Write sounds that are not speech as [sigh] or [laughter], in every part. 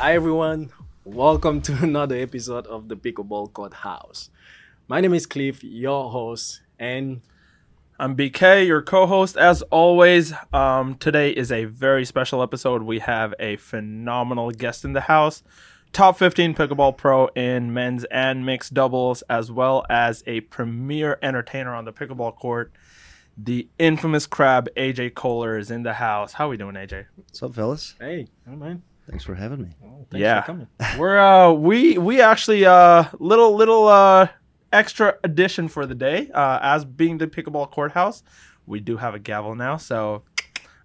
Hi everyone, welcome to [laughs] another episode of the Pickleball Court House. My name is Cliff, your host, and I'm BK, your co-host. As always, um, today is a very special episode. We have a phenomenal guest in the house, top 15 pickleball pro in men's and mixed doubles, as well as a premier entertainer on the pickleball court. The infamous crab AJ Koller is in the house. How are we doing, AJ? What's up, fellas? hey, oh man, Thanks for having me. oh, thanks Yeah. for coming. We're uh we we actually uh little little uh extra addition for the day. Uh as being the pickleball courthouse, we do have a gavel now, so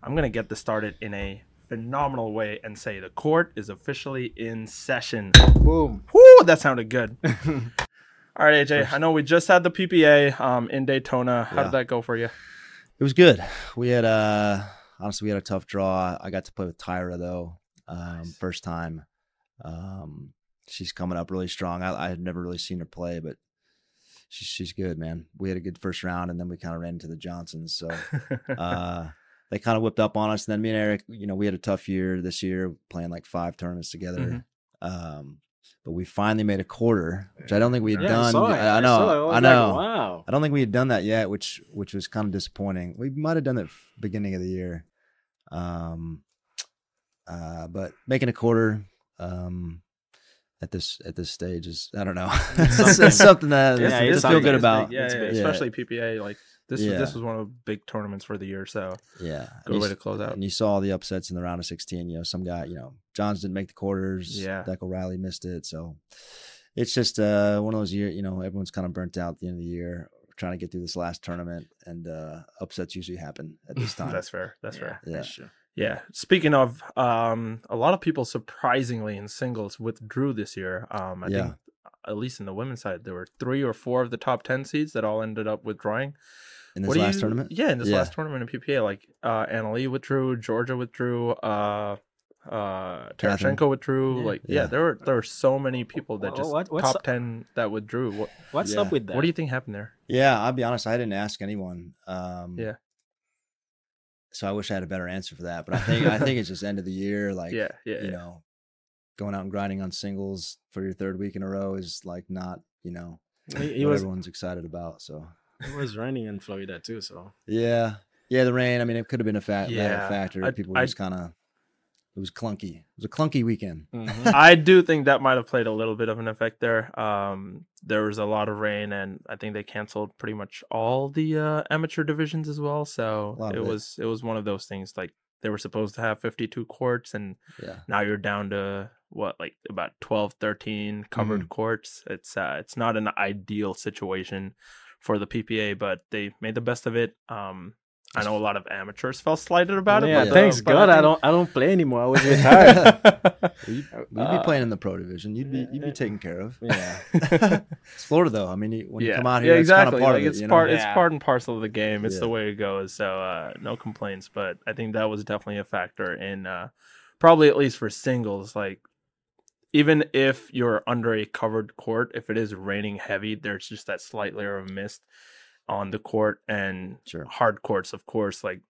I'm gonna get this started in a phenomenal way and say the court is officially in session. Boom. Whoo, that sounded good. [laughs] All right, AJ. I know we just had the PPA um in Daytona. How Yeah. did that go for you? It was good. We had uh honestly we had a tough draw. I got to play with Tyra though, um, first time. Um, she's coming up really strong. I, I had never really seen her play, but she's she's good, man. We had a good first round, and then we kind of ran into the Johnsons. So [laughs] uh, they kind of whipped up on us. And then me and Eric, you know, we had a tough year this year, playing like five tournaments together. Mhm. Um, but we finally made a quarter, which I don't think we had Yeah, done. I, I know, I like, know. wow. I don't think we had done that yet, which which was kind of disappointing. We might have done it beginning of the year, um, uh, but making a quarter um, at this at this stage is I don't know. [laughs] it's, something. it's something that Yeah, I it's feel good It's about. Yeah, It's yeah, especially PPA. Like this was this was one of the big tournaments for the year, so Yeah, good way you to close out. And you saw the upsets in the round of 16. You know, some guy, you know, Johns didn't make the quarters. Yeah. Deco Riley missed it. So it's just uh, one of those years, you know, everyone's kind of burnt out at the end of the year trying to get through this last tournament, and uh, upsets usually happen at this [laughs] time. That's fair. That's fair. Yeah. that's true. Yeah. Speaking of, um, a lot of people surprisingly in singles withdrew this year. Um, I Yeah. think at least in the women's side, there were three or four of the top ten seeds that all ended up withdrawing. in this What last you- tournament. Yeah, in this Yeah. last tournament in PPA, like uh, Anna Leigh withdrew, Jorja withdrew, uh, uh, Catherine. Tarashenko withdrew. Yeah. Like, yeah. Yeah. there were there were so many people that just what- top up- ten that withdrew. What What's Yeah. up with that? What do you think happened there? Yeah, I'll be honest. I didn't ask anyone. Um, Yeah. So I wish I had a better answer for that, but I think I think [laughs] it's just end of the year. Like, yeah, yeah, you yeah. know, going out and grinding on singles for your third week in a row is like not, you know, what was everyone's excited about. So it was raining in Florida too, so yeah, yeah, the rain. I mean, it could have been a fa- Yeah, factor. I- People I- just kind of. It was clunky. It was a clunky weekend. I do think that might have played a little bit of an effect there. Um, there was a lot of rain, and I think they canceled pretty much all the uh, amateur divisions as well. So it it. was it was one of those things like they were supposed to have 52 courts, and Yeah, now you're down to what like about 12, 13 covered Mm-hmm. courts. It's uh, it's not an ideal situation for the PPA, but they made the best of it. Um, I know a lot of amateurs felt slighted about yeah, it. But, thanks uh, but God, I think- don't I don't play anymore. I was retired. [laughs] you'd, you'd Uh, be playing in the pro division. You'd be you'd be taken care of. yeah. [laughs] It's Florida though. I mean, you- when you come out here, yeah, it's kind exactly. of part like of it. it's you part, know? it's Yeah. part and parcel of the game. It's the way it goes. So uh, no complaints. But I think that was definitely a factor in uh, probably at least for singles. Like even if you're under a covered court, if it is raining heavy, there's just that slight layer of mist on the court and Sure. hard courts. Of course, like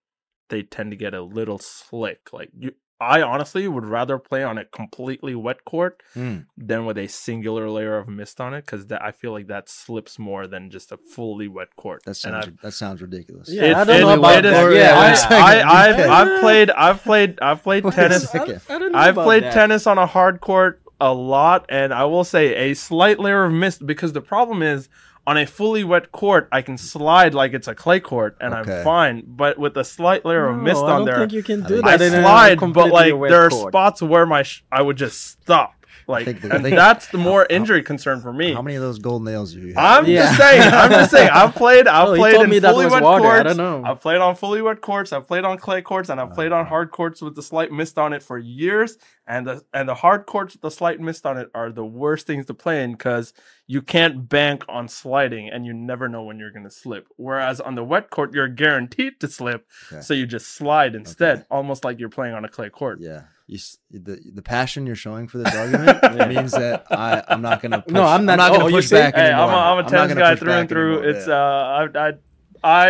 they tend to get a little slick. Like you. I honestly would rather play on a completely wet court Hmm. than with a singular layer of mist on it because I feel like that slips more than just a fully wet court. That sounds I've- that sounds ridiculous. Yeah, it- I don't it- know about it is- that. yeah, Yeah, I, wait a second. I, I've, [laughs] I've played, I've played, I've played tennis. I don't know I've played that. tennis on a hard court a lot, and I will say a slight layer of mist because the problem is on a fully wet court, I can slide like it's a clay court, and Okay. I'm fine. But with a slight layer of No, mist I on don't there, think you can I do think- that. I in a slide, but like there are court. spots where my sh- I would just stop. Like, think the- and think- that's the more how- injury concern for me. How many of those gold nails do you have? I'm Yeah. just saying. I'm just saying. I've [laughs] played. I've he played told in fully was wet water. I don't know. I've played on fully wet courts. I've played on clay courts, and I've played on hard courts with the slight mist on it for years. And the and the hard courts with the slight mist on it are the worst things to play in because you can't bank on sliding, and you never know when you're going to slip. Whereas on the wet court, you're guaranteed to slip, Okay. so you just slide instead, Okay. almost like you're playing on a clay court. Yeah. You, the the passion you're showing for this argument [laughs] means that I I'm not gonna push, No, I'm not- not gonna oh, push see? back Hey, I'm a, I'm a not tennis gonna guy push through and through. anymore, It's yeah. uh, I I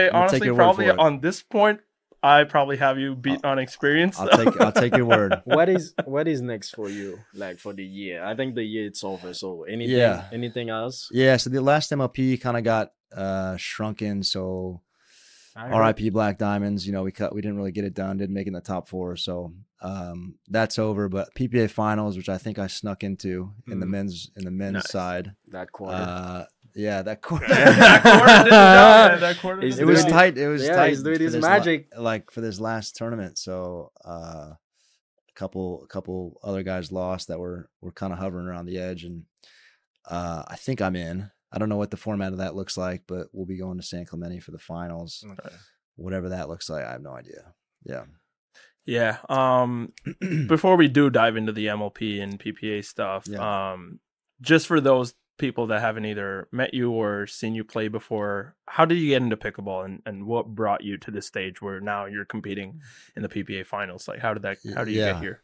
I honestly probably on this point I probably have you beat on experience. I'll take I'll take your word. [laughs] what is what is next for you? Like for the year? I think the year it's over. So anything Yeah. anything else? Yeah, so the last MLP kind of got uh shrunken, so I heard- RIP Black Diamonds, you know, we cut we didn't really get it done, didn't make it in the top 4, so um that's over, but PPA finals, which I think I snuck into in the Mhm. men's in the men's Nice. side. That quarter. Uh yeah, that [laughs] quarter. that quarter did the job, man. That quarter it the was tight. It was Yeah, tight. he's doing his this la- magic. like for this last tournament. So uh, a couple, a couple other guys lost that were were kind of hovering around the edge, and uh, I think I'm in. I don't know what the format of that looks like, but we'll be going to San Clemente for the finals. Okay. Whatever that looks like, I have no idea. Yeah. Yeah. Um, [clears throat] before we do dive into the MLP and PPA stuff, Yeah. um, just for those people that haven't either met you or seen you play before, how did you get into pickleball and, and what brought you to this stage where now you're competing in the PPA finals? Like, how did that, how did you Yeah. get here?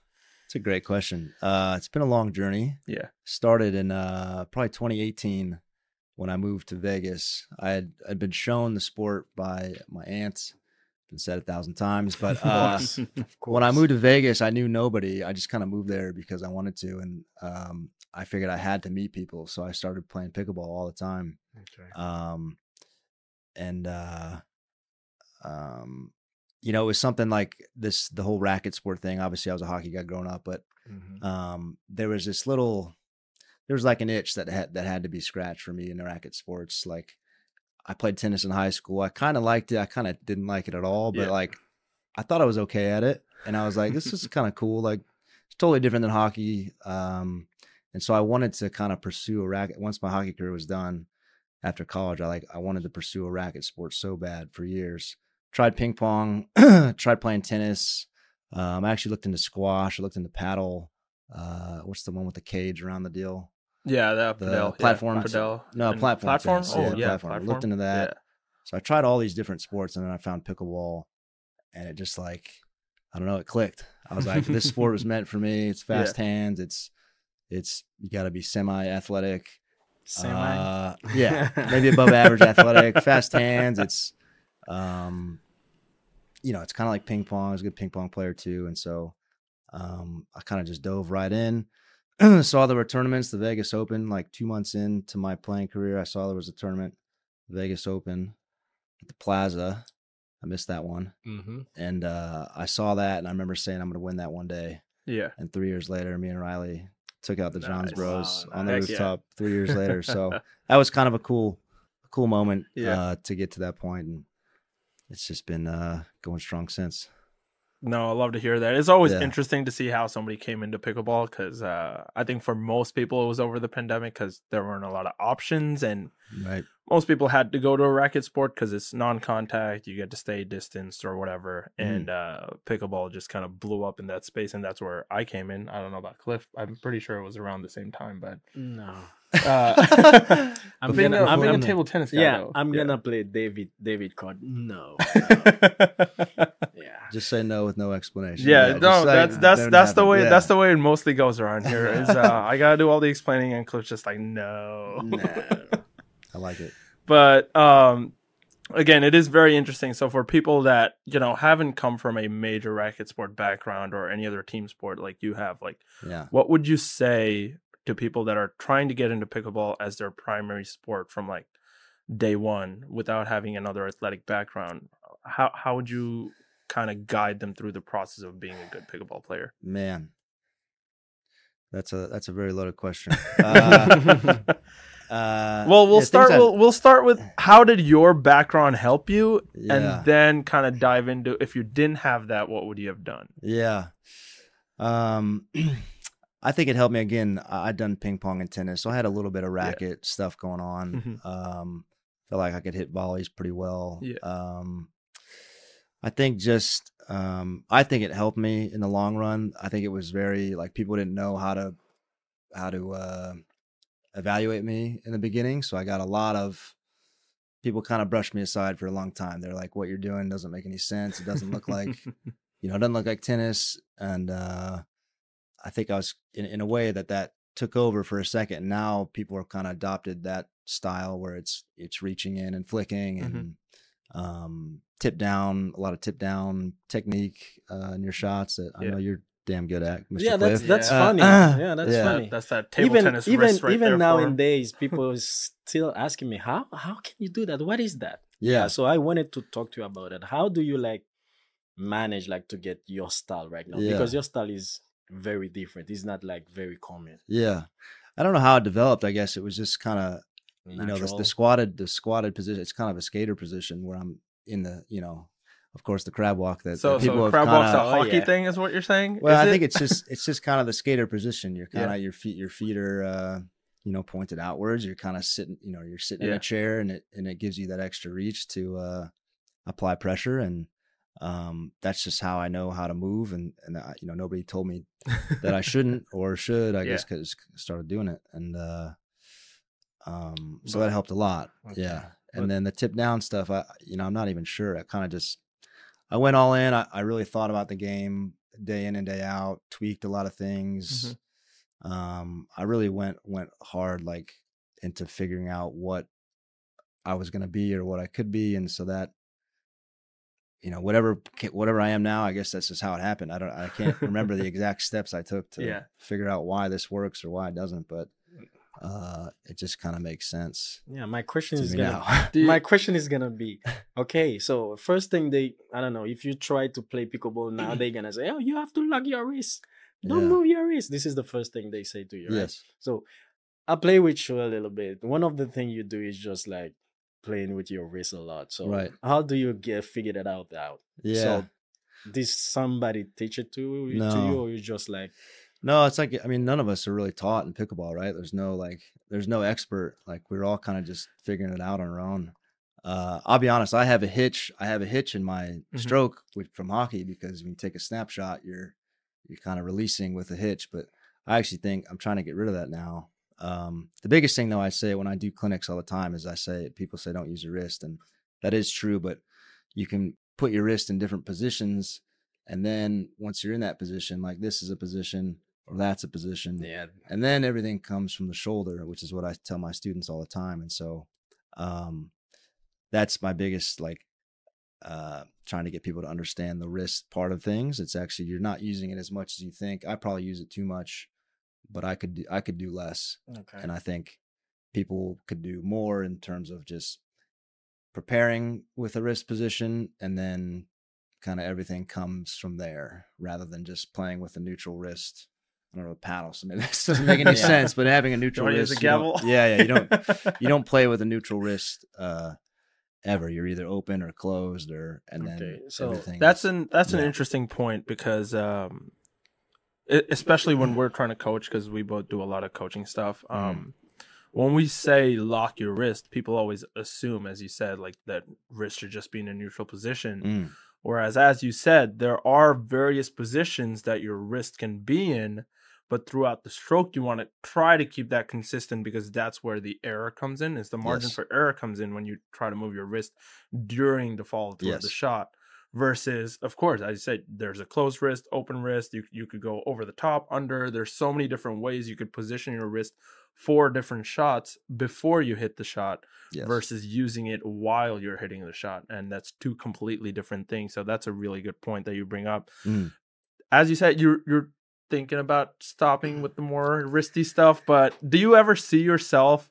It's a great question. Uh, it's been a long journey. Yeah. Started in uh, probably 2018 when I moved to Vegas. I had I'd been shown the sport by my aunts. Been said a thousand times, but [laughs] uh, when I moved to Vegas, I knew nobody. I just kind of moved there because I wanted to, and um, I figured I had to meet people, so I started playing pickleball all the time. Okay. Um, and uh, um, you know, it was something like this the whole racket sport thing. Obviously, I was a hockey guy growing up, but Mhm. um, there was this little, there was like an itch that had that had to be scratched for me in the racket sports. Like, I played tennis in high school. I kind of liked it. I kind of didn't like it at all, but Yeah. like, I thought I was okay at it, and I was like, this is [laughs] kind of cool. Like, it's totally different than hockey. Um, and so I wanted to kind of pursue a racket. Once my hockey career was done, after college, I like I wanted to pursue a racket sport so bad for years. Tried ping pong, [clears throat] tried playing tennis. Um, I actually looked into squash. I looked into paddle. Uh, what's the one with the cage around the deal? Yeah, the, The Padel, platform- yeah, Padel. no, and platform Platform? tennis. Oh, Yeah, yeah, platform. I looked into that. So I tried all these different sports, and then I found pickleball, and it just like I don't know, it clicked. I was like, this sport was [laughs] meant for me. It's fast hands. It's it's you got to be semi athletic. Semi. Uh, yeah, [laughs] maybe above average athletic, fast hands. It's, um, you know, it's kind of like ping pong. I was a good ping pong player too, and so, um, I kind of just dove right in. [clears throat] saw there were tournaments, the Vegas Open, like two months into my playing career. I saw there was a tournament, Vegas Open, at the Plaza. I missed that one, Mhm. and uh, I saw that, and I remember saying I'm going to win that one day. Yeah. And three years later, me and Riley took out the Johns Bros on the nice. Heck yeah. rooftop three years later. So [laughs] that was kind of a cool, cool moment Yeah. uh, to get to that point, and it's just been uh, going strong since. No, I love to hear that. It's always Yeah. interesting to see how somebody came into pickleball because uh, I think for most people it was over the pandemic because there weren't a lot of options and Right. Most people had to go to a racket sport because it's non-contact. You get to stay distanced or whatever. Mhm. And uh, pickleball just kind of blew up in that space, and that's where I came in. I don't know about Cliff. I'm pretty sure it was around the same time, but No. uh, [laughs] [laughs] I'm being, gonna- a, I'm being a gonna- table tennis guy. Yeah, though. I'm Yeah. gonna play David David card. No. no. [laughs] yeah. Just say no with no explanation. Yeah, just no, say that's it that's didn't that's the happen. way Yeah. that's the way it mostly goes around here. Is uh, I gotta do all the explaining, and Cliff's just like, no. No. Like it. but um, again, it is very interesting. So for people that you know haven't come from a major racket sport background or any other team sport like you have, like, Yeah. what would you say to people that are trying to get into pickleball as their primary sport from like day one without having another athletic background? How how would you kind of guide them through the process of being a good pickleball player? Man, that's a that's a very loaded question. [laughs] Uh, uh, well, we'll yeah, start. We'll, we'll start with how did your background help you, Yeah. and then kind of dive into if you didn't have that, what would you have done? Yeah. Um, [clears throat] I think it helped me again. I'd done ping pong and tennis, so I had a little bit of racket stuff going on. Mhm. Um, felt like I could hit volleys pretty well. Yeah. Um, I think just um, I think it helped me in the long run. I think it was very like people didn't know how to how to uh, evaluate me in the beginning, so I got a lot of people kind of brushed me aside for a long time. They're like, "What you're doing doesn't make any sense. It doesn't look like [laughs] you know, it doesn't look like tennis. And uh, I think I was in, in a way that that took over for a second. Now people have kind of adopted that style where it's it's reaching in and flicking, and um, tip down, a lot of tip down technique uh, in your shots that I Yeah. know you're damn good at. Mr. Yeah, that's Cliff. that's Yeah. funny. Uh, yeah, that's yeah. funny. That's that table even tennis even wrist right even there for him. nowadays, people is still asking me how how can you do that? What is that? yeah, So I wanted to talk to you about it. How do you like manage like to get your style right now? Yeah. Because your style is very different. It's not like very common. yeah. I don't know how it developed. I guess it was just kind of you know the, the squatted the squatted position. It's kind of a skater position where I'm in the you know, of course the crab walk that, So, that people so have crab kinda, walk's a Oh, hockey yeah. thing, is what you're saying? Well, Is I it? think it's just it's just kind of the skater position. You're kind of Yeah. your feet your feet are uh, you know pointed outwards. You're kind of sitting you know you're sitting in a chair and it and it gives you that extra reach to uh, apply pressure and um, that's just how I know how to move and and I, you know nobody told me that I [laughs] shouldn't or should. I Yeah. guess because started doing it and uh, um, so But- that helped a lot. Okay. Yeah, But- and then the tip down stuff. I you know I'm not even sure. I kind of just I went all in. I, I really thought about the game day in and day out. Tweaked a lot of things. Um, I really went went hard like into figuring out what I was going to be or what I could be, and so that you know whatever whatever I am now, I guess that's just how it happened. I don't I can't remember the [laughs] exact steps I took to Yeah. figure out why this works or why it doesn't, but uh, it just kind of makes sense Yeah, my question to is me gonna now. [laughs] My question is gonna be okay so first thing they i don't know if you try to play pickleball now they're gonna say oh you have to lock your wrist. Don't Yeah. move your wrist. This is the first thing they say to you right? Yes, so i play with you a little bit. One of the things you do is just like playing with your wrist a lot. So Right. how do you get figure that out? Out? Yeah. so did somebody teach it to, to you or you just like No, it's like I mean, none of us are really taught in pickleball, right? There's no like, there's no expert. Like we're all kind of just figuring it out on our own. Uh, I'll be honest. I have a hitch. I have a hitch in my Mhm. stroke with, from hockey because when you take a snapshot, you're you're kind of releasing with a hitch. But I actually think I'm trying to get rid of that now. Um, the biggest thing though, I say when I do clinics all the time is I say people say don't use your wrist, and that is true. But you can put your wrist in different positions, and then once you're in that position, like this is a position or that's a position, yeah and then everything comes from the shoulder, which is what I tell my students all the time. And so, um, that's my biggest like uh trying to get people to understand the wrist part of things. It's actually you're not using it as much as you think. I probably use it too much, but I could do, I could do less, okay and I think people could do more in terms of just preparing with a wrist position and then kind of everything comes from there rather than just playing with a neutral wrist. I don't know, paddle. So maybe this [laughs] doesn't make any Yeah. sense, but having a neutral want to use wrist. a gavel? yeah, yeah. You don't you don't [laughs] play with a neutral wrist uh ever. You're either open or closed or and then so That's an that's an interesting point because um, especially when we're trying to coach because we both do a lot of coaching stuff. Mm. Um, when we say lock your wrist, people always assume, as you said, like that wrist should just be in a neutral position. Mm, Whereas, as you said, there are various positions that your wrist can be in, but throughout the stroke, you want to try to keep that consistent because that's where the error comes in. Is the margin Yes. for error comes in when you try to move your wrist during the fall toward the shot. Versus, of course, as you said, there's a closed wrist, open wrist. You you could go over the top, under. There's so many different ways you could position your wrist for different shots before you hit the shot yes. versus using it while you're hitting the shot. And that's two completely different things. So that's a really good point that you bring up. Mm. As you said, you're you're thinking about stopping with the more risky stuff, but do you ever see yourself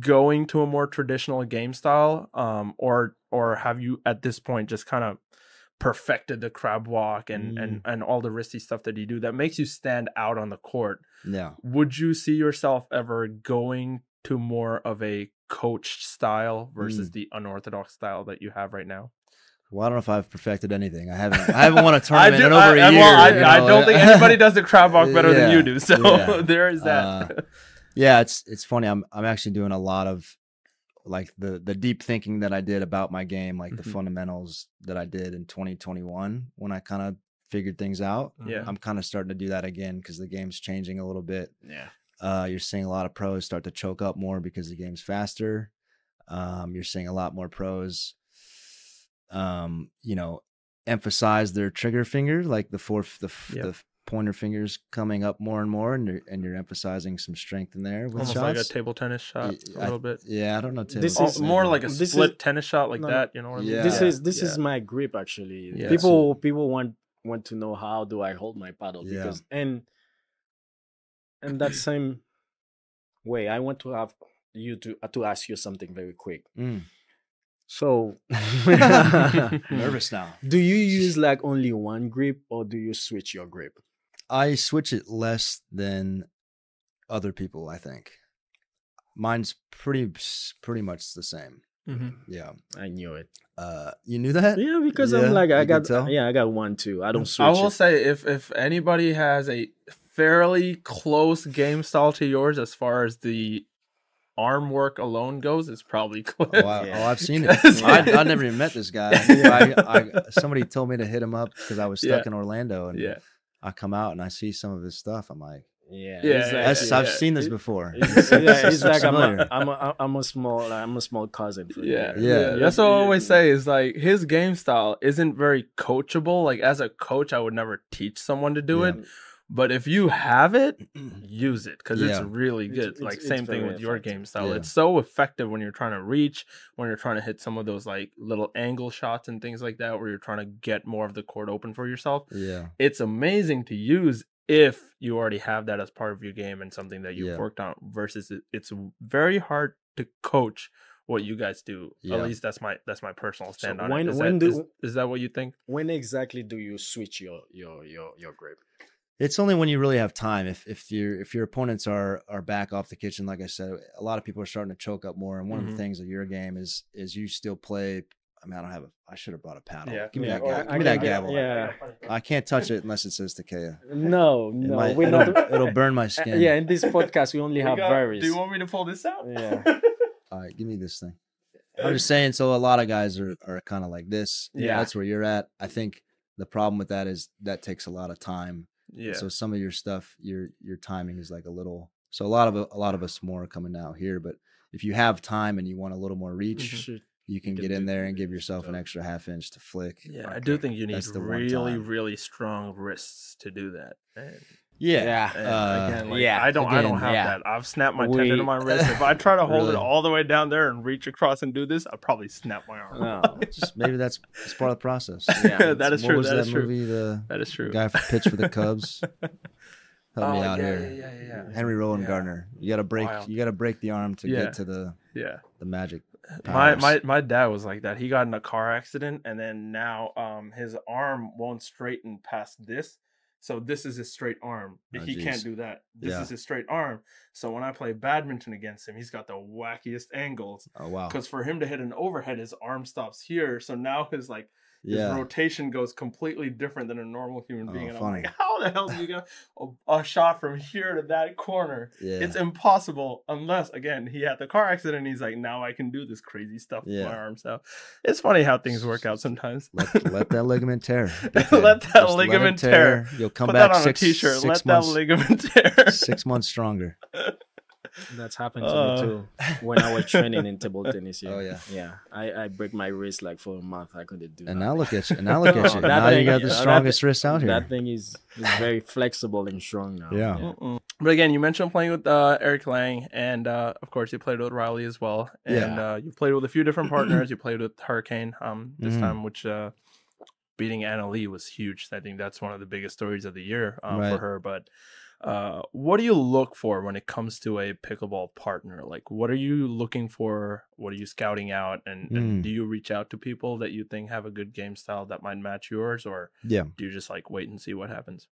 going to a more traditional game style? Um or or have you at this point just kind of perfected the crab walk and and and all the risky stuff that you do that makes you stand out on the court? Yeah. would you see yourself ever going to more of a coached style versus Mm. the unorthodox style that you have right now? Well, I don't know if I've perfected anything. I haven't. I [laughs] haven't won a tournament in over I, a year. well, I, you I don't think anybody does the [laughs] crab walk better than you do. So yeah. [laughs] there is that. Uh, yeah, it's it's funny. I'm I'm actually doing a lot of like the the deep thinking that I did about my game, like the Mhm. fundamentals that I did in 2021 when I kind of figured things out. yeah. I'm kind of starting to do that again because the game's changing a little bit. yeah Uh, you're seeing a lot of pros start to choke up more because the game's faster. Um, you're seeing a lot more pros, um, you know, emphasize their trigger finger, like the four, the f- Yep. the pointer fingers coming up more and more, and you're, and you're emphasizing some strength in there with Almost shots. like a table tennis shot, Y- a I- little bit. yeah, I don't know. This table is- Oh, tennis, more like a This is- split tennis shot like No, no. that. You know what I mean? Yeah. this is this yeah. is my grip actually. Yeah. People people want want to know how do I hold my paddle Yeah. because and and that same way I want to have you to uh, to ask you something very quick. Mm. So [laughs] [laughs] Nervous now. do you use like only one grip or do you switch your grip? I switch it less than other people. I think mine's pretty pretty much the same. Mhm. Yeah. I knew it. Uh, you knew that? Yeah, because Yeah, I'm like I got yeah I got one too. I don't switch. I will it. say if if anybody has a fairly close game style to yours as far as the arm work alone goes, it's probably Cliff. [laughs] Oh, I, Yeah. oh, I've [laughs] seen it. Because- I, I never even met this guy. [laughs] I, I, somebody told me to hit him up because I was stuck Yeah. in Orlando, and yeah, I come out and I see some of his stuff. I'm like, Yeah, Yeah, it's like- That's, yeah, I've seen this before. It's, yeah, it's like I'm a, familiar. I'm a I'm a small I'm a small cousin for you. yeah, Yeah. yeah. That's what I always say is like his game style isn't very coachable. Like as a coach, I would never teach someone to do Yeah. it. But if you have it, [clears throat] use it because it's Yeah. really It's- good. it's- like it's same thing very with your effective. game style. Yeah. It's so effective when you're trying to reach, when you're trying to hit some of those like little angle shots and things like that, where you're trying to get more of the court open for yourself. Yeah, It's amazing to use if you already have that as part of your game and something that you've Yeah. worked on. Versus it, it's very hard to coach what you guys do. Yeah. At least that's my that's my personal So stand on when- it. Is, when that, do- is, is that what you think? When exactly do you switch your your your your grip? It's only when you really have time. If if your if your opponents are are back off the kitchen, like I said, a lot of people are starting to choke up more. And one of Mhm. the things of your game is is you still play. I mean, I don't have a. I should have brought a paddle. Yeah. Give me Yeah. that. Or Gavel. I Give me can that get- gavel. yeah. I can't touch it unless it says Takwa. No, It no, might- it'll, not. it'll burn my skin. Yeah, in this podcast we only We have got- varies. Do you want me to pull this out? Yeah. [laughs] All right, give me this thing. I'm just saying. So a lot of guys are are kind of like this. Yeah. that's where you're at. I think the problem with that is that takes a lot of time. Yeah. So some of your stuff, your your timing is like a little. So a lot of a lot of us more coming out here, but if you have time and you want a little more mm-hmm. reach, Shoot. you can get in there and give yourself an extra half inch to flick. Yeah, I do think you need really, really strong wrists to do that. And, Yeah, and uh, again, like, yeah, I don't, I don't have yeah. that. I've snapped my We- tendon in my wrist. If I try to hold Really? it all the way down there and reach across and do this, I'd probably snap my arm. [laughs] No. just maybe that's it's part of the process. Yeah, that is what true. was That that is true. movie? The That is true. guy for pitch for the Cubs. [laughs] Help me Oh, out yeah, here. yeah, yeah, yeah. Henry Rowan Yeah. Gardner. You got to break. Wild. You got to break the arm to Yeah. get to the Yeah. the magic. my my my dad was like that. He got in a car accident and then now um his arm won't straighten past this. So this is his straight arm. Oh, he can't do that. This Yeah. is his straight arm. So when I play badminton against him, he's got the wackiest angles. Oh wow. Because for him to hit an overhead, his arm stops here. So now his like his Yeah. rotation goes completely different than a normal human oh, being. Oh, and funny. I'm like, [laughs] how the hell do you get a, a shot from here to that corner? Yeah. It's impossible unless again he had the car accident and he's like, now I can do this crazy stuff with Yeah. my arm. So it's funny how things work out sometimes. let, let that ligament tear. [laughs] Let that Just ligament tear. You'll come Put back that on six, a t-shirt. six Let months, that ligament [laughs] tear. six months stronger. [laughs] That's happened to Uh. me too when I was training in table [laughs] tennis. Yeah. Oh, yeah. yeah. I, I break my wrist like for a month. I couldn't do. And nothing. now look at you. And now [laughs] look at you. That now you got the that strongest wrist out here. That thing is, is very flexible and strong now. Yeah. Mm-mm. But again, you mentioned playing with uh, Eric Lang, and uh, of course, you played with Riley as well. And Yeah. uh, you played with a few different partners. you played with Hurricane um, this Mhm. time, which uh, beating Anna Leigh was huge. I think that's one of the biggest stories of the year um, for her. But uh, what do you look for when it comes to a pickleball partner? Like, what are you looking for? What are you scouting out? And, and Mm. do you reach out to people that you think have a good game style that might match yours, or Yeah. do you just like wait and see what happens?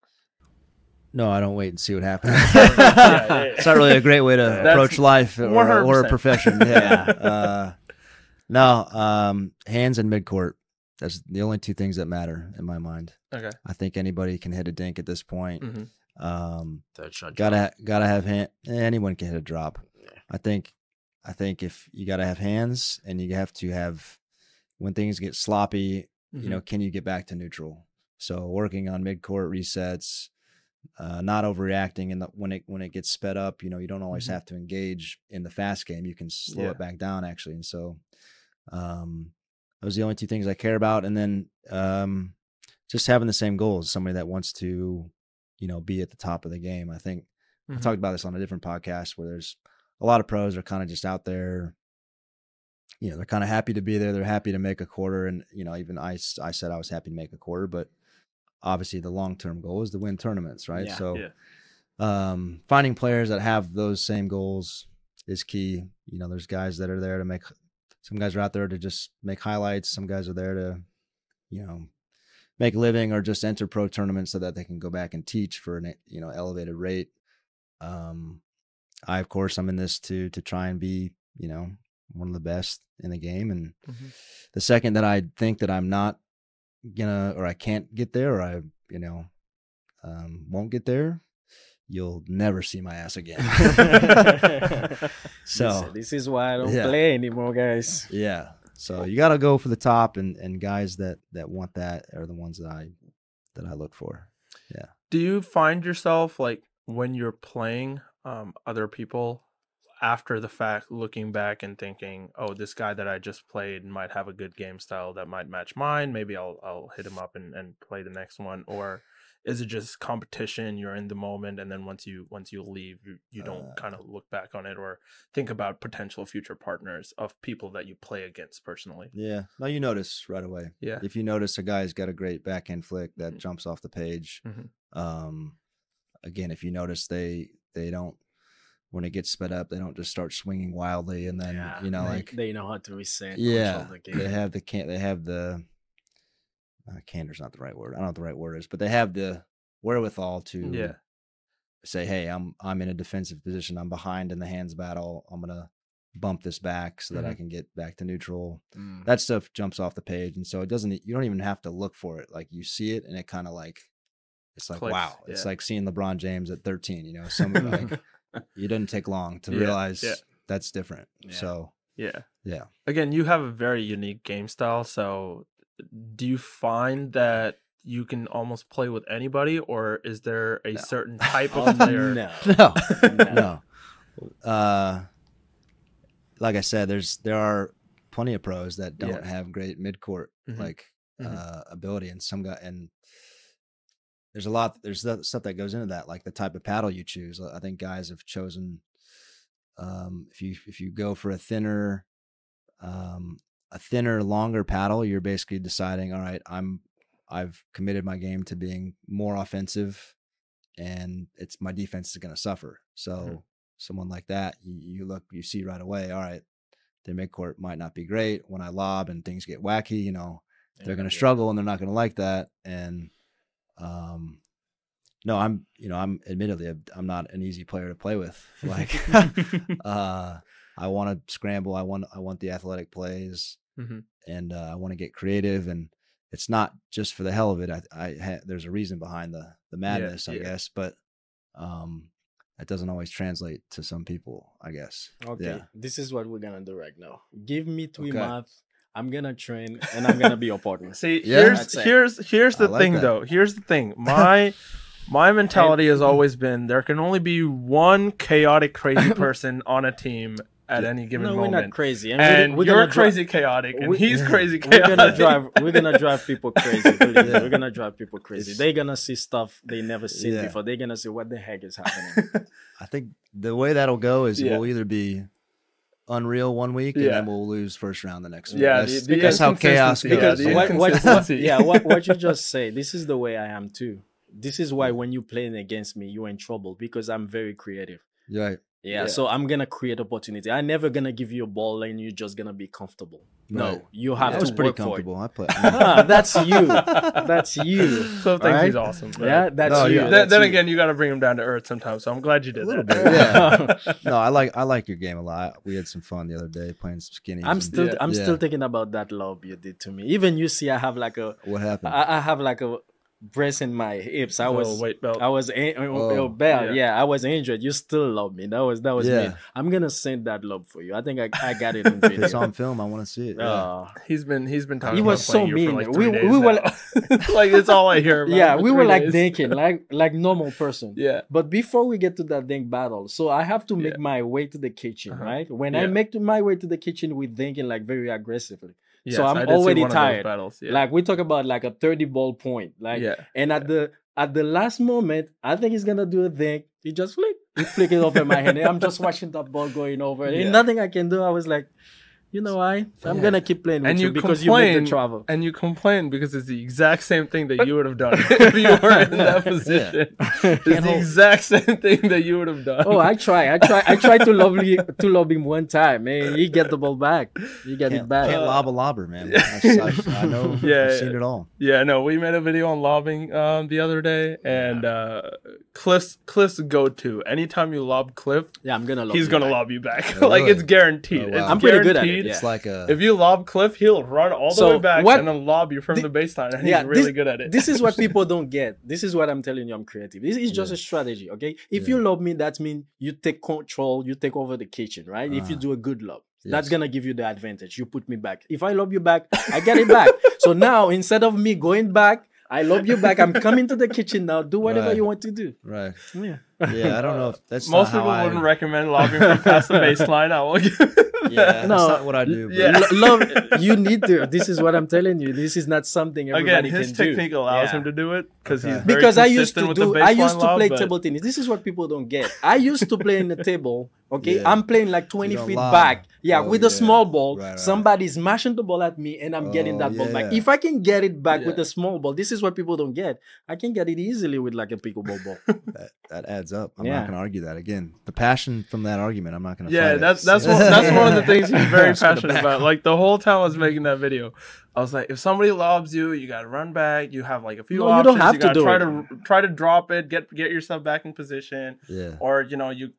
No, I don't wait and see what [laughs] happens. Yeah, [laughs] yeah, yeah. it's not really a great way to [laughs] approach life or, or a profession. Yeah. uh, no, um, hands and midcourt. That's the only two things that matter in my mind. Okay. I think anybody can hit a dink at this point. hmm Um, Third shot. gotta gotta have hand. eh, Anyone can hit a drop. Yeah. I think. I think if you gotta have hands and you have to have when things get sloppy, Mm-hmm. you know, can you get back to neutral? So working on mid court resets, uh, not overreacting, and when it when it gets sped up, you know, you don't always Mhm. have to engage in the fast game. You can slow Yeah. it back down actually, and so um, those are the only two things I care about. And then um, just having the same goals. Somebody that wants to you know, be at the top of the game. I think I Mhm. talked about this on a different podcast where there's a lot of pros are kind of just out there. You know, they're kind of happy to be there. They're happy to make a quarter, and you know, even I, I said I was happy to make a quarter, but obviously the long term goal is to win tournaments, right? Yeah. so, Yeah. um, finding players that have those same goals is key. You know, there's guys that are there to make. Some guys are out there to just make highlights. Some guys are there to, you know, make a living or just enter pro tournaments so that they can go back and teach for an you know elevated rate. Um, I of course I'm in this to to try and be you know one of the best in the game, and Mhm. the second that I think that I'm not gonna or I can't get there or I you know um, won't get there, you'll never see my ass again. [laughs] [laughs] so Listen, this is why I don't Yeah. play anymore, guys. yeah, so you got to go for the top, and and guys that that want that are the ones that I that I look for. Yeah. Do you find yourself like when you're playing um, other people after the fact, looking back and thinking, "Oh, this guy that I just played might have a good game style that might match mine. Maybe I'll I'll hit him up and, and play the next one." Or is it just competition? You're in the moment, and then once you once you leave, you, you don't Uh, kind of look back on it or think about potential future partners of people that you play against personally. Yeah, no, you notice right away. Yeah. If you notice a guy's got a great backhand flick that Mhm. jumps off the page, Mhm. um, again, if you notice they they don't when it gets sped up, they don't just start swinging wildly, and then Yeah, you know they, like they know how to reset. yeah, the game. they have the can't they have the uh, candor's not the right word. I don't know what the right word is, but they have the wherewithal to Yeah. say, hey, I'm I'm in a defensive position. I'm behind in the hands battle. I'm gonna bump this back so that I Mhm. can get back to neutral. Mm. That stuff jumps off the page, and so it doesn't. You don't even have to look for it. Like you see it, and it kind of like it's like Clicks, wow. It's yeah. like seeing LeBron James at 13. You know, some like [laughs] it doesn't take long to Yeah, realize that's different. So Yeah. yeah. again you have a very unique game style so do you find that you can almost play with anybody or is there a No. certain [laughs] type of player no. [laughs] no, No. no. Uh, like I said, there's there are plenty of pros that don't Yeah. have great mid court Mhm. like Mhm. uh ability, and some guy and there's a lot there's that stuff that goes into that, like the type of paddle you choose. I think guys have chosen um if you if you go for a thinner um a thinner longer paddle you're basically deciding all right i'm i've committed my game to being more offensive and it's my defense is going to suffer so Mhm. someone like that you, you look you see right away all right their midcourt might not be great when i lob and things get wacky you know they're going to Yeah. struggle and they're not going to like that and um no i'm you know i'm admittedly I'm not an easy player to play with [laughs] like [laughs] uh i want to scramble i want i want the athletic plays Mhm. and uh, i want to get creative and it's not just for the hell of it i i ha- there's a reason behind the the madness i yeah. guess but um that doesn't always translate to some people i guess Okay, Yeah. this is what we're gonna do right now. Give me three Okay. math. I'm gonna train and I'm gonna be your partner. see Yeah. here's here's here's the like thing that. though here's the thing [laughs] my my mentality has always been there can only be one chaotic crazy [laughs] person on a team at any given no, we're moment not crazy. And, and we're, we're you're gonna dri- crazy chaotic and we- he's [laughs] crazy chaotic. We're gonna drive. We're gonna drive people crazy. [laughs] Yeah. We're gonna drive people crazy. It's- They're gonna see stuff they never seen Yeah. before. They're gonna see "What the heck is happening?" [laughs] i think the way that'll go is Yeah. we'll either be unreal one week and then we'll lose first round the next week Yeah, that's, the- the that's how chaos inconsistency, goes yeah, the what, what, what, yeah, what, what you just say. This is the way I am too. This is why when you playing against me, you're in trouble because I'm very creative. right Yeah, Yeah. so I'm gonna create opportunity. I'm never gonna give you a ball and you're just gonna be comfortable. No, you have i to was pretty work for it. comfortable i play [laughs] Ah, [laughs] that's you. That's you. [laughs] so thinks Alright? he's awesome right? Yeah, that's No, you. yeah. Then, That's then you. again, you got to bring him down to earth sometimes. So I'm glad you did A little that. bit, yeah. no, I like I like your game a lot. We had some fun the other day playing some skinny. I'm still Yeah. I'm Yeah. still thinking about that lob you did to me. Even you see, I have like a What happened? I, I have like a brace in my hips. I Oh, was weight belt. I was in, Oh, bad. yeah. Yeah. I was injured. You still love me. That was that was Yeah. me. I'm gonna send that love for you. I think I, I got it [laughs] in video. it's on film. I want to see it. Yeah. Uh, [laughs] He's been he's been talking. He about was so playing you for mean. like We- we days were now. [laughs] like it's all I hear. About yeah, we three were like days. thinking like like normal person. Yeah, But before we get to that dang battle, so I have to make Yeah. my way to the kitchen, Uh-huh. right? When I make my way to the kitchen, we're thinking like very aggressively. Yes, So I'm I did see already one of those tired. Battles. Yeah. Like we talk about like a 30 ball point. Like yeah, and at the at the last moment, I think he's gonna do a thing. He just flick, he flick it over my hand. I'm just watching that ball going over. Yeah. nothing I can do. I was like, you know why? I'm Yeah. gonna keep playing with And you, you because you make complain- the travel. And you complain because it's the exact same thing that you would have done [laughs] if you were in that position. [laughs] It's the hold- exact same thing that you would have done. Oh, I try. I try. I tried to lob you, to lob him one time, man. He get the ball back. He get Can't, it back. can't lob a lobber, man. I, I, I know. [laughs] Yeah, I've yeah. seen it all. Yeah, no, we made a video on lobbing um, the other day, and uh, Cliff's Cliff's go to anytime you lob Cliff, Yeah, I'm gonna lob. he's you gonna back. lob you back. [laughs] Oh, like really? it's guaranteed. Oh, wow. It's I'm pretty good at it, yeah. It's like a. If you lob Cliff, he'll run all the So, way back what- and then lob you from Thi- the baseline, and Yeah, he's really this- good at it. This is what [laughs] people don't get. This is what I'm telling you. I'm creative. This is just a strategy. Okay. If you lob me, that means you take control. You take over the kitchen, right? If you Ah. do a good lob. That's gonna give you the advantage. You put me back. If I lob you back, I get it back. [laughs] so now instead of me going back, I love you back. I'm coming to the kitchen now. Do whatever Right. you want to do. right. Yeah. Yeah, I don't know if that's Most not how people I, wouldn't recommend lobbing from past the [laughs] baseline. I will give Yeah, No, that's not what I do. But yeah. Lo- love you need to. This is what I'm telling you. This is not something Again, everybody his can do. technique allows Yeah. him to do it because Okay. he's very because I used to do I used to lob, play but- table tennis. This is what people don't get. I used to play in the table. Okay, [laughs] Yeah. I'm playing like 20 feet lob. back. Yeah, Oh, with a small ball. Right, right. Somebody's mashing the ball at me, and I'm getting Oh, that ball back. yeah. If I can get it back with a small ball, this is what people don't get. I can get it easily with like a pickleball ball. [laughs] that, that adds up. I'm Yeah. not going to argue that again. The passion from that argument, I'm not going to. Yeah, fight it. that's that's [laughs] one, that's one of the things he's very [laughs] passionate about. Like the whole time I was mm-hmm. making that video, I was like, if somebody lobs you, you got to run back. You have like a few No, you don't have to gotta do try it. to try to drop it, get get yourself back in position, Yeah. or you know, you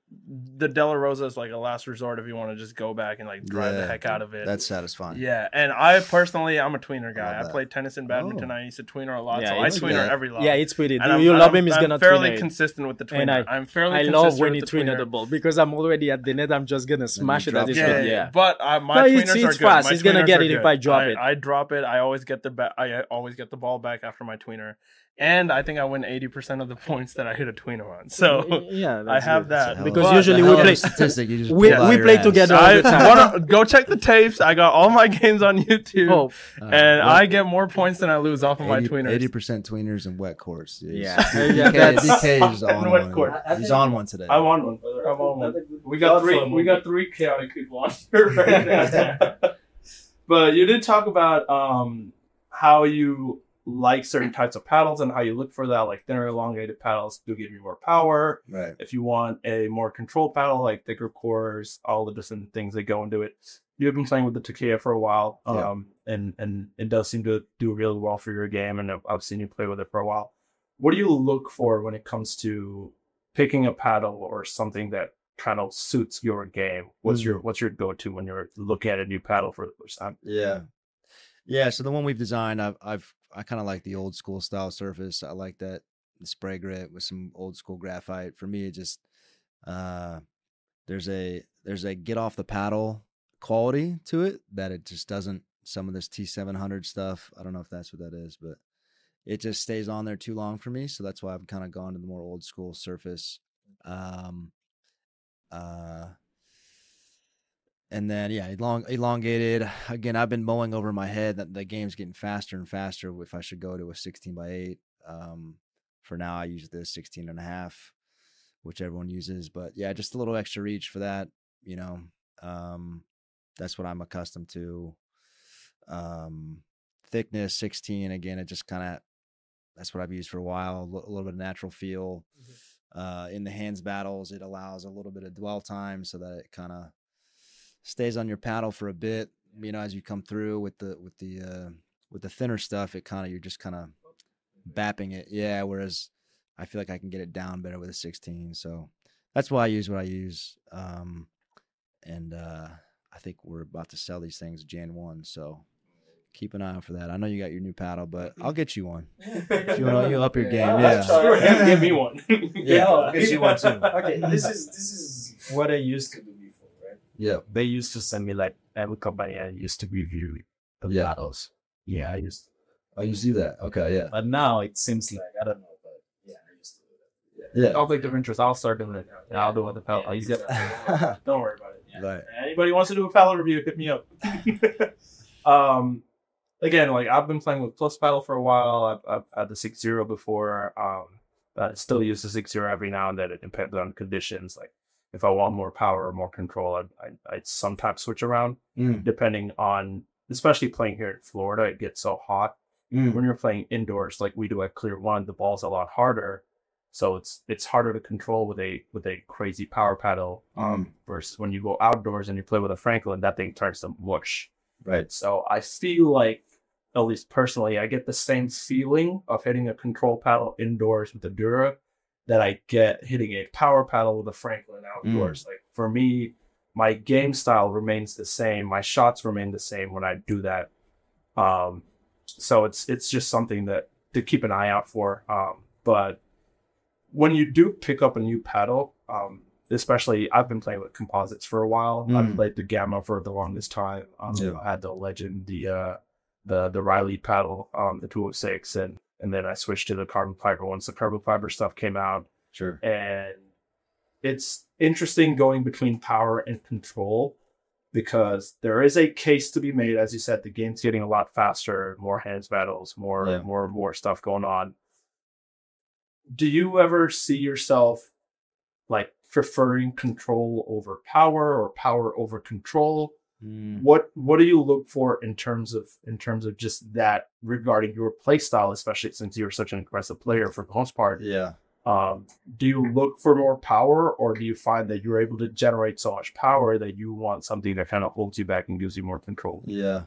the Della Rosa is like a last resort if you want to just go back and like drive the heck out of it. That's satisfying. yeah, and I personally, I'm a tweener guy. love I that. played tennis and badminton. Oh. I used to tweener a lot, Yeah, so I tweener good. every lob. yeah, it's pretty. And You I'm- you and love I'm- him, he's I'm gonna fairly tweener it. consistent with the tweener. And I- I'm fairly I consistent love when he with the tweener the ball because I'm already at the net. I'm just gonna smash it at his it. Yeah, yeah, Yeah. but uh, my No, tweeners it's- are it's good. fast. He's gonna get it if. I drop it. I drop it. I always get the ba- I always get the ball back after my tweener, and I think I win eighty percent of the [laughs] points that I hit a tweener on. So yeah, I have good. that. Because of usually we hell of a play- statistic. We- we play ass. together all the time. Wanna go check the tapes. I got all my [laughs] games on YouTube, Oh, Uh, and I get more points than I lose off of my tweeners. 80, percent tweeners and wet courts. [laughs] Yeah. DK, Yeah, that's- DK is [laughs] on wet one. court. He's on one today. I'm on one. I'm on one. We got three. We got three chaotic people on here right now. but you did talk about um, how you like certain types of paddles and how you look for that. Like thinner, elongated paddles do give you more power. Right. If you want a more controlled paddle, like thicker cores, all the different things that go into it. You've been playing with the Takwa for a while, Yeah. um, and and it does seem to do really well for your game. And I've, I've seen you play with it for a while. What do you look for when it comes to picking a paddle or something that kind of suits your game? What's Mm. your what's your go to when you're looking at a new paddle for the first time? Yeah. Yeah. So the one we've designed, I've, I've, I kind of like the old school style surface. I like that spray grit with some old school graphite. For me, it just, uh, there's a, there's a get off the paddle quality to it that it just doesn't, some of this T700 stuff. I don't know if that's what that is, but it just stays on there too long for me. So that's why I've kind of gone to the more old school surface. Um, uh, and then yeah, elong, elongated. Again, I've been mulling over my head that the game's getting faster and faster. If I should go to a 16 by 8, um, for now I use the 16 and a half, which everyone uses. But yeah, just a little extra reach for that. You know, um, that's what I'm accustomed to. Um, thickness 16. Again, it just kind of that's what I've used for a while. A little bit of natural feel. Uh, in the hands battles, it allows a little bit of dwell time so that it kind of stays on your paddle for a bit. You know, as you come through with the with the uh, with the thinner stuff, it kind of you're just kind of bapping it. Yeah. Whereas I feel like I can get it down better with a 16. So that's why I use what I use. Um, and uh, I think we're about to sell these things Jan one. So keep an eye out for that. I know you got your new paddle, but I'll get you one if you want to up your [laughs] game. Yeah. Sure, give me one. [laughs] Yeah, I'll get [laughs] you one too. Okay, this is this is what I used to do before, right? Yeah. They used to send me like every company I used to review the Yeah. battles. Yeah, I used. To. Oh, you see that? Okay. Yeah. But now it seems like I don't know, but yeah, I used to do that. Yeah. I'll take the interest. I'll start doing it. Yeah, I'll do it. The paddle. [laughs] I'll. Don't worry about it. Right. Anybody wants to do a paddle review, hit me up. [laughs] um, again, like I've been playing with Plus Paddle for a while. I've, I've had the six zero before. Um, I still use the six zero every now and then. It depends on conditions. Like if I want more power or more control, I'd, I'd, I'd sometimes switch around Mm, depending on, especially playing here in Florida. It gets so hot mm. when you're playing indoors, like we do at Clear One. The ball's a lot harder, so it's it's harder to control with a with a crazy power paddle. Um, versus when you go outdoors and you play with a Franklin, that thing turns to mush. Right. So I feel like, at least personally, I get the same feeling of hitting a control paddle indoors with a Dura that I get hitting a power paddle with a Franklin outdoors. Like for me, my game style remains the same. My shots remain the same when I do that. Um, so it's it's just something that to keep an eye out for. Um, but when you do pick up a new paddle, um, especially I've been playing with composites for a while. I've Mm. played the Gamma for the longest time. Um, Yeah. I had the Legend, the uh, the the Riley paddle, um, the 206, and and then I switched to the carbon fiber once the carbon fiber stuff came out. Sure. And it's interesting going between power and control because there is a case to be made. As you said, the game's getting a lot faster, more hands battles, more Yeah. more more stuff going on. Do you ever see yourself like preferring control over power or power over control? Mm, What what do you look for in terms of in terms of just that regarding your play style, especially since you're such an aggressive player for the most part? yeah. um, do you look for more power or do you find that you're able to generate so much power that you want something that kind of holds you back and gives you more control Yeah.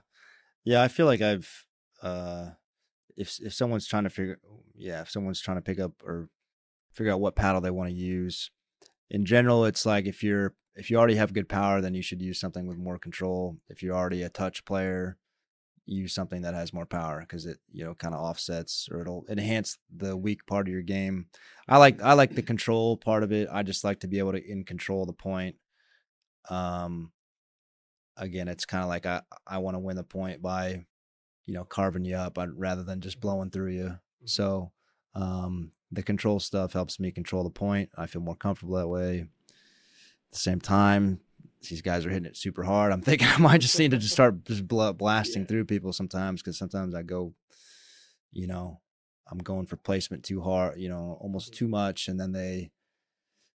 Yeah, I feel like I've uh if if someone's trying to figure yeah, if someone's trying to pick up or figure out what paddle they want to use, in general it's like if you're if you already have good power, then you should use something with more control. If you're already a touch player, use something that has more power because it, you know, kind of offsets or it'll enhance the weak part of your game. I like I like the [clears throat] control part of it. I just like to be able to in control the point. Um again, it's kind of like I I want to win the point by, you know, carving you up I'd, rather than just blowing through you. So, um, the control stuff helps me control the point. I feel more comfortable that way. At the same time, these guys are hitting it super hard. I'm thinking [laughs] I might just need to just start just bl- blasting through people sometimes because sometimes I go, you know, I'm going for placement too hard, you know, almost too much, and then they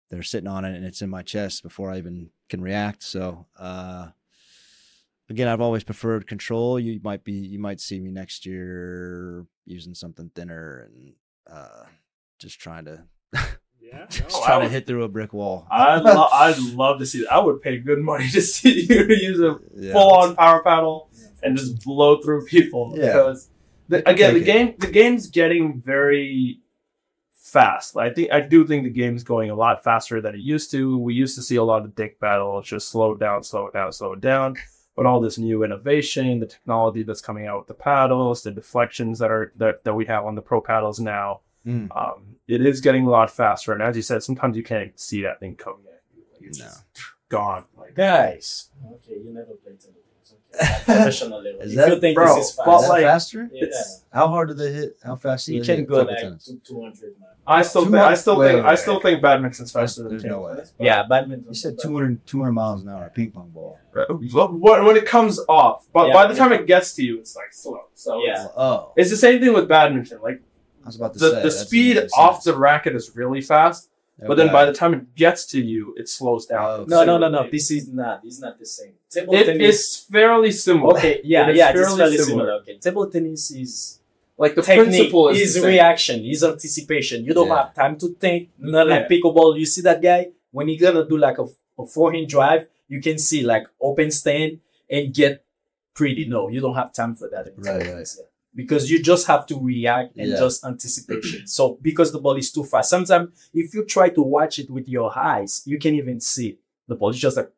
they're sitting on it and it's in my chest before I even can react. So, uh, again, I've always preferred control. You might be, you might see me next year using something thinner and uh, just trying to, yeah [laughs] just I trying to hit through a brick wall. I'd, lo- [laughs] I'd love to see that. I would pay good money [laughs] to see you use a Yeah. full on power paddle and just blow through people Yeah. because the, again the it. game the game's getting very fast. I think I do think the game's going a lot faster than it used to. We used to see a lot of dink battles, just slow it down, slow it down, slow it down. But all this new innovation, the technology that's coming out with the paddles, the deflections that are that, that we have on the pro paddles now, Mm. um, it is getting a lot faster. And as you said, sometimes you can't even see that thing coming at you. Like, it's No. just gone. Like, Guys, Okay, you never played tennis. Okay, professional level. Is if that- you think bro, this is fast, Is that like- faster? yeah, How hard do they hit? How fast do You they can hit go table like 200. I still think I still Wait, think wait, I still think badminton's faster than There's no tennis. way. Yeah, badminton. You said 200, 200 miles an hour, ping pong ball. Right. When, when it comes off, but Yeah. by the time it gets to you, it's like slow. So Yeah. it's, Oh, it's the same thing with badminton. Like I was about to the, say the speed off sense. the racket is really fast, but then by the time it gets to you, it slows down. Oh, No, no, no, no. This is not. This is not the same. Table It, tennis. it's fairly similar. okay. Yeah, It is yeah. It's fairly fairly similar. similar. Okay. Table tennis is Like the principle is, is the reaction, is anticipation. You don't Yeah. have time to think. Not like Yeah. pickleball. You see that guy when he's gonna do like a, a forehand drive, you can see like open stand and get pretty. No, you don't have time for that. Right, right. yeah. Because you just have to react and Yeah. just anticipation. [clears throat] so because the ball is too fast, sometimes if you try to watch it with your eyes, you can't even see it. The ball is just like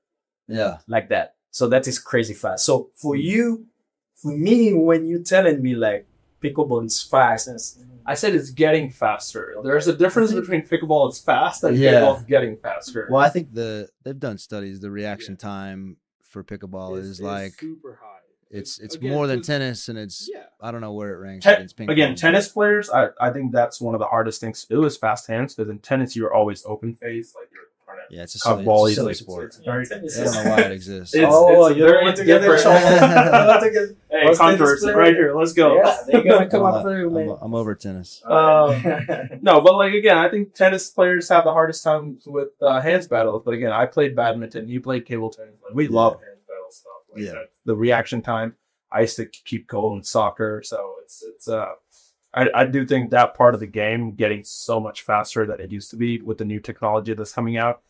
Yeah. like that. So that is crazy fast. So for mm. you, for me, when you're telling me like pickleball is fast, I said it's getting faster. There's a difference between pickleball is fast and Yeah. pickleball is getting faster. Well, I think the they've done studies. The reaction time for pickleball is, like super high. It's it's Again, more than tennis, and it's Yeah. I don't know where it ranks Te- against ping again, pong. tennis players, I, I think that's one of the hardest things to do is fast hands because in tennis you're always open face, like you're trying to Yeah, it's a cut silly, volleys. it's a silly like, sport. It's, it's very, tennis I don't know why it exists. [laughs] It's- oh, it's you don't want to get in different. trouble. [laughs] You don't want to get- Hey, Most tennis controversy right here. Let's go. Yeah, they're gonna [laughs] come I'm, up through, I'm. I'm over tennis. Um, no, but like again, I think tennis players have the hardest time with uh, hands battles. But again, I played badminton. You played table tennis. Like, we love hands battle stuff. Like Yeah. the reaction time. I used to keep goal in soccer, so it's it's. uh I, I do think that part of the game getting so much faster than it used to be with the new technology that's coming out.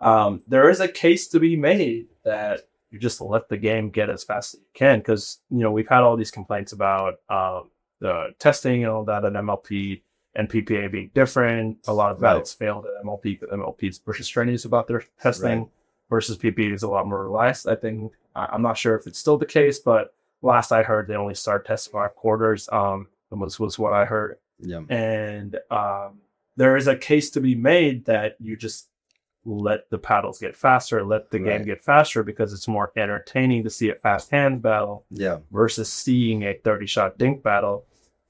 Um, there is a case to be made that you just let the game get as fast as you can because you know we've had all these complaints about um, the testing and all that at MLP and PPA being different. A lot of Right. paddles failed at MLP. MLP's pretty strenuous about their testing Right. versus PPA is a lot more relaxed. I think I'm not sure if it's still the case, but last I heard, they only start testing five quarters. Um, was was what I heard Yeah. and um, there is a case to be made that you just let the paddles get faster, let the game get faster because it's more entertaining to see a fast hand battle Yeah. versus seeing a 30 shot dink battle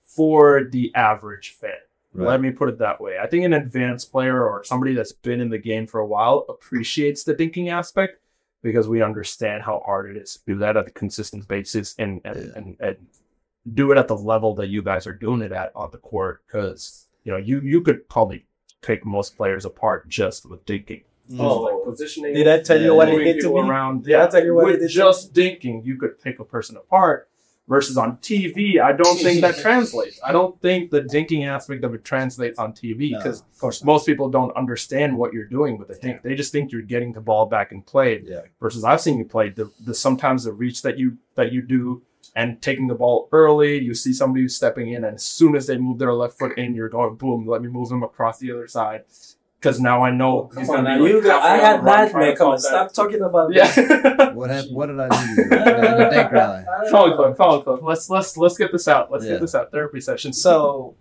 for the average fan. Right. Let me put it that way. I think an advanced player or somebody that's been in the game for a while appreciates the dinking aspect because we understand how hard it is to do that at a consistent basis and and, Yeah. and, and do it at the level that you guys are doing it at on the court. Because you know you you could probably take most players apart just with dinking. Mm-hmm. Oh. like positioning. Did I tell you what it moving did to people me? around. Did I tell you what it with did to just dinking, you could pick a person apart. Versus on TV, I don't think that [laughs] translates. I don't think the dinking aspect of it translates on TV because course, most people don't understand what you're doing with the dink. They just think you're getting the ball back and played. Yeah. Versus I've seen you play the, the sometimes the reach that you that you do and taking the ball early. You see somebody stepping in, and as soon as they move their left foot in, you're going boom. Let me move them across the other side because now I know. he's Come on, now, be, you got, I had the run that, man. Come on, stop talking about. Yeah. [laughs] What happened? What did I do? [laughs] the dink rally. Follow clip, follow clip. Let's let's let's get this out. Let's Yeah. get this out. Therapy session. So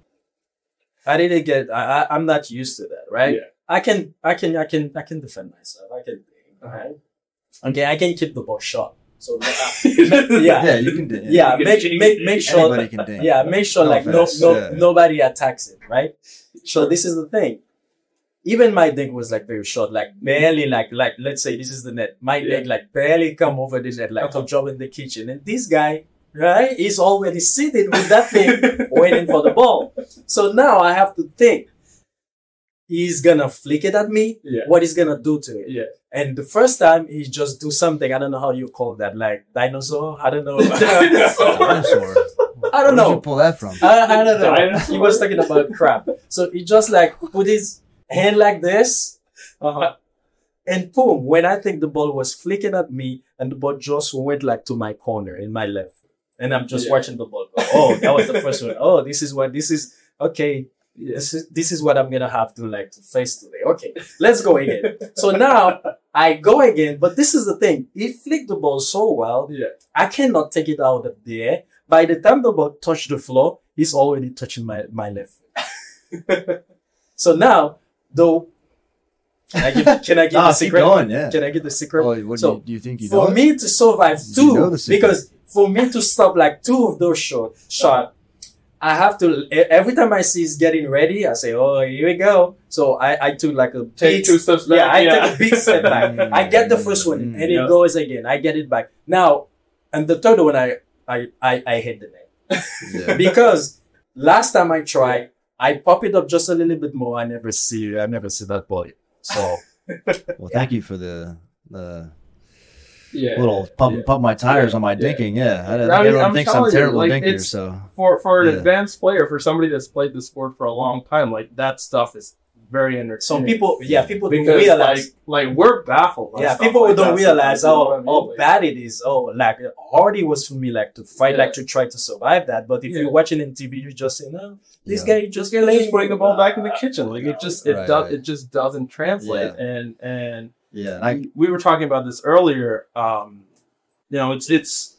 I didn't get. I, I I'm not used to that, right? Yeah. I can I can I can I can defend myself. I can. Uh-huh. Okay, I can keep the ball short. So yeah. [laughs] yeah, Yeah, you can dink. yeah. You can- Make make make sure. Anybody can dink. Yeah, make sure No like no offense, no yeah. nobody attacks it, right? So this is the thing. Even my dink was like very short, like barely like like let's say this is the net. My Yeah. leg like barely come over the net, like Uh-huh. to jump in the kitchen. And this guy, right, is already sitting with that thing [laughs] waiting for the ball. So now I have to think. He's gonna flick it at me. Yeah. What he's gonna do to it? Yeah. And the first time he just do something. I don't know how you call that, like dinosaur. I don't know. [laughs] [laughs] Dinosaur. I don't Where'd know. you pull that from? I, I don't know. Dinosaur. He was talking about crab. So he just like put his hand like this, Uh-huh. and boom. When I think the ball was flicking at me, and the ball just went like to my corner in my left, and I'm just Yeah. watching the ball go. Oh, that was the first one. Oh, this is what this is. Okay, this is this is what I'm gonna have to like to face today. Okay, let's go again. [laughs] So now I go again, but this is the thing. He flicked the ball so well. Yeah. I cannot take it out of the air. By the time the ball touched the floor, he's already touching my, my left. [laughs] so now, though, can I give, can I give [laughs] Ah, the secret? going, yeah. Can I get the secret? Oh, what So, do, you, think you for know? me to survive Did two, you know because for me to stop like two of those shot shot, I have to every time I see he's getting ready, I say, "Oh, here we go." So I I took like a Take big two steps back. yeah, I take a big step back. [laughs] Mm, I get the first one, mm, and yeah. it goes again. I get it back now, and the third one, I I I, I hit the net Yeah. [laughs] because last time I tried, I pop it up just a little bit more. I never see I never see that ball. So [laughs] Well, thank you for the the yeah. little pump yeah. pump my tires on my dinking. Yeah, I, I think mean, everyone I'm thinks I'm telling you, terrible like, dinker. So for for an Yeah. advanced player, for somebody that's played the sport for a long time, like that stuff is very entertaining. some people, yeah, people don't realize. like like we're baffled. yeah, people like don't realize sometimes, you know how, I mean? how Like, bad it is. Oh, like hardy was for me, like to fight, Yeah. like to try to survive that. But if Yeah. you're watching in TV, you just say, "No, this Yeah. guy just just get just putting the ball back in the [laughs] kitchen. Like it just it Right, does right. it just doesn't translate. And and yeah, and I we were talking about this earlier. Um, you know, it's it's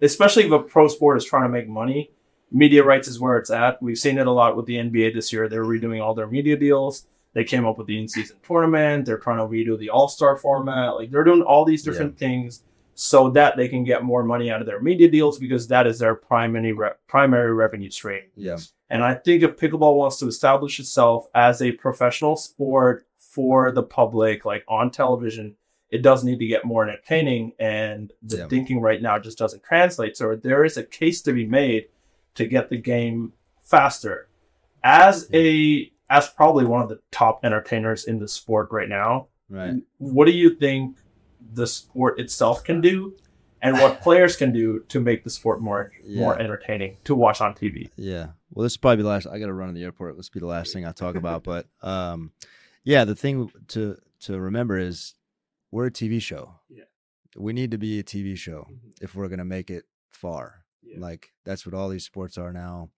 especially if a pro sport is trying to make money, media rights is where it's at. We've seen it a lot with the NBA this year. They're redoing all their media deals. They came up with the in-season tournament. They're trying to redo the All-Star format. Like they're doing all these different things so that they can get more money out of their media deals because that is their primary re- primary revenue stream. yeah And I think if pickleball wants to establish itself as a professional sport for the public, like on television, it does need to get more entertaining, and the Yeah. dinking right now just doesn't translate. So there is a case to be made to get the game faster. As a as probably one of the top entertainers in the sport right now, Right. what do you think the sport itself can do, and what [laughs] players can do to make the sport more more entertaining to watch on TV? Yeah. Well, this is probably the last. I got to run to the airport. Let's be the last thing I talk about. But um, yeah, the thing to to remember is we're a TV show. Yeah. We need to be a TV show if we're gonna make it far. Yeah. Like that's what all these sports are now.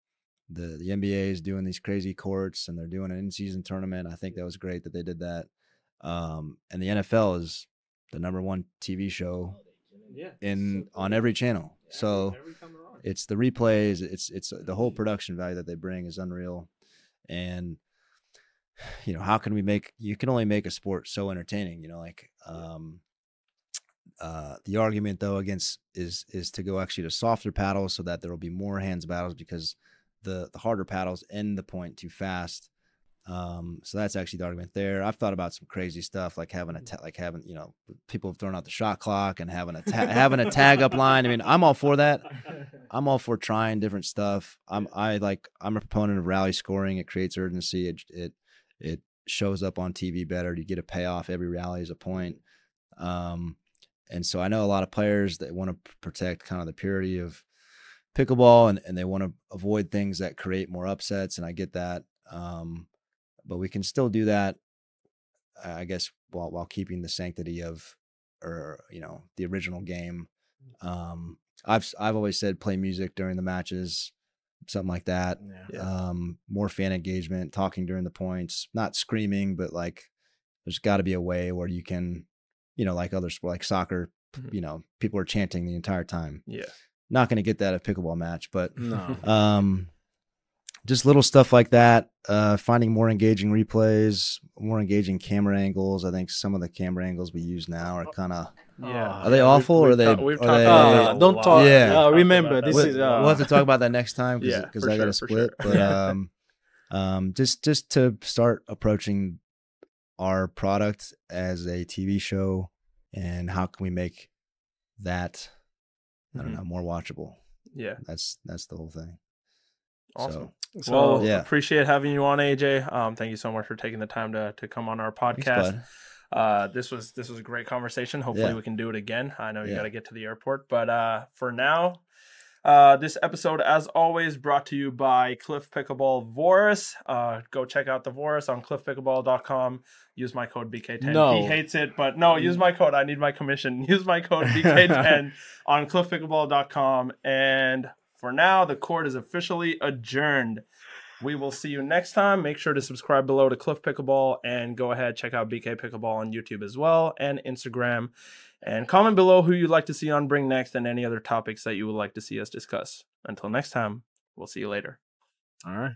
The the NBA is doing these crazy courts and they're doing an in season tournament. I think that was great that they did that. Um, and the NFL is the number one TV show Yeah, in on every channel. So it's the replays it's it's the whole production value that they bring is unreal and [sighs] you know how can we make you can only make a sport so entertaining you know like um uh the argument though against is is to go actually to softer paddles so that there will be more hands battles because the the harder paddles end the point too fast um so that's actually the argument there i've thought about some crazy stuff like having a ta- like having you know people have thrown out the shot clock and having a ta- having a tag up line i mean i'm all for that [laughs] I'm all for trying different stuff. I'm I like I'm a proponent of rally scoring. It creates urgency. It it it shows up on TV better. You get a payoff. Every rally is a point. Um, and so I know a lot of players that want to protect kind of the purity of pickleball and, and they want to avoid things that create more upsets. And I get that. Um, but we can still do that, I guess, while while keeping the sanctity of or you know the original game. Um, I've I've always said play music during the matches, something like that. Yeah. Um, more fan engagement, talking during the points, not screaming, but like there's got to be a way where you can, you know, like other sport, like soccer, Mhm. you know, people are chanting the entire time. Yeah, Not going to get that at a pickleball match, but No. [laughs] um, just little stuff like that. Uh, finding more engaging replays, more engaging camera angles. I think some of the camera angles we use now are kind of yeah. Are they We've- awful or we've are they- we've are talked they- Uh, don't talk. Yeah. Uh, remember, this we'll, is. Uh, we'll have to talk about that next time [laughs] Yeah, because for I got sure, to for split. sure. But um, um, just just to start approaching our product as a TV show, and how can we make that I don't Mhm. know more watchable? Yeah, That's that's the whole thing. awesome. So, so, well, yeah. appreciate having you on, AJ. Um, thank you so much for taking the time to to come on our podcast. bud. Uh, this was this was a great conversation. Hopefully, Yeah. we can do it again. I know you Yeah. got to get to the airport, but uh, for now, uh, this episode, as always, brought to you by Cliff Pickleball Vorus. Uh, go check out the Vorus on cliffpickleball.com. Use my code BK10. No. He hates it, but no, use my code. I need my commission. [laughs] Use my code BK10 [laughs] on cliffpickleball.com. And for now, the court is officially adjourned. We will see you next time. Make sure to subscribe below to Cliff Pickleball and go ahead check out BK Pickleball on YouTube as well and Instagram. And comment below who you'd like to see on Bring Next and any other topics that you would like to see us discuss. Until next time, we'll see you later. all right.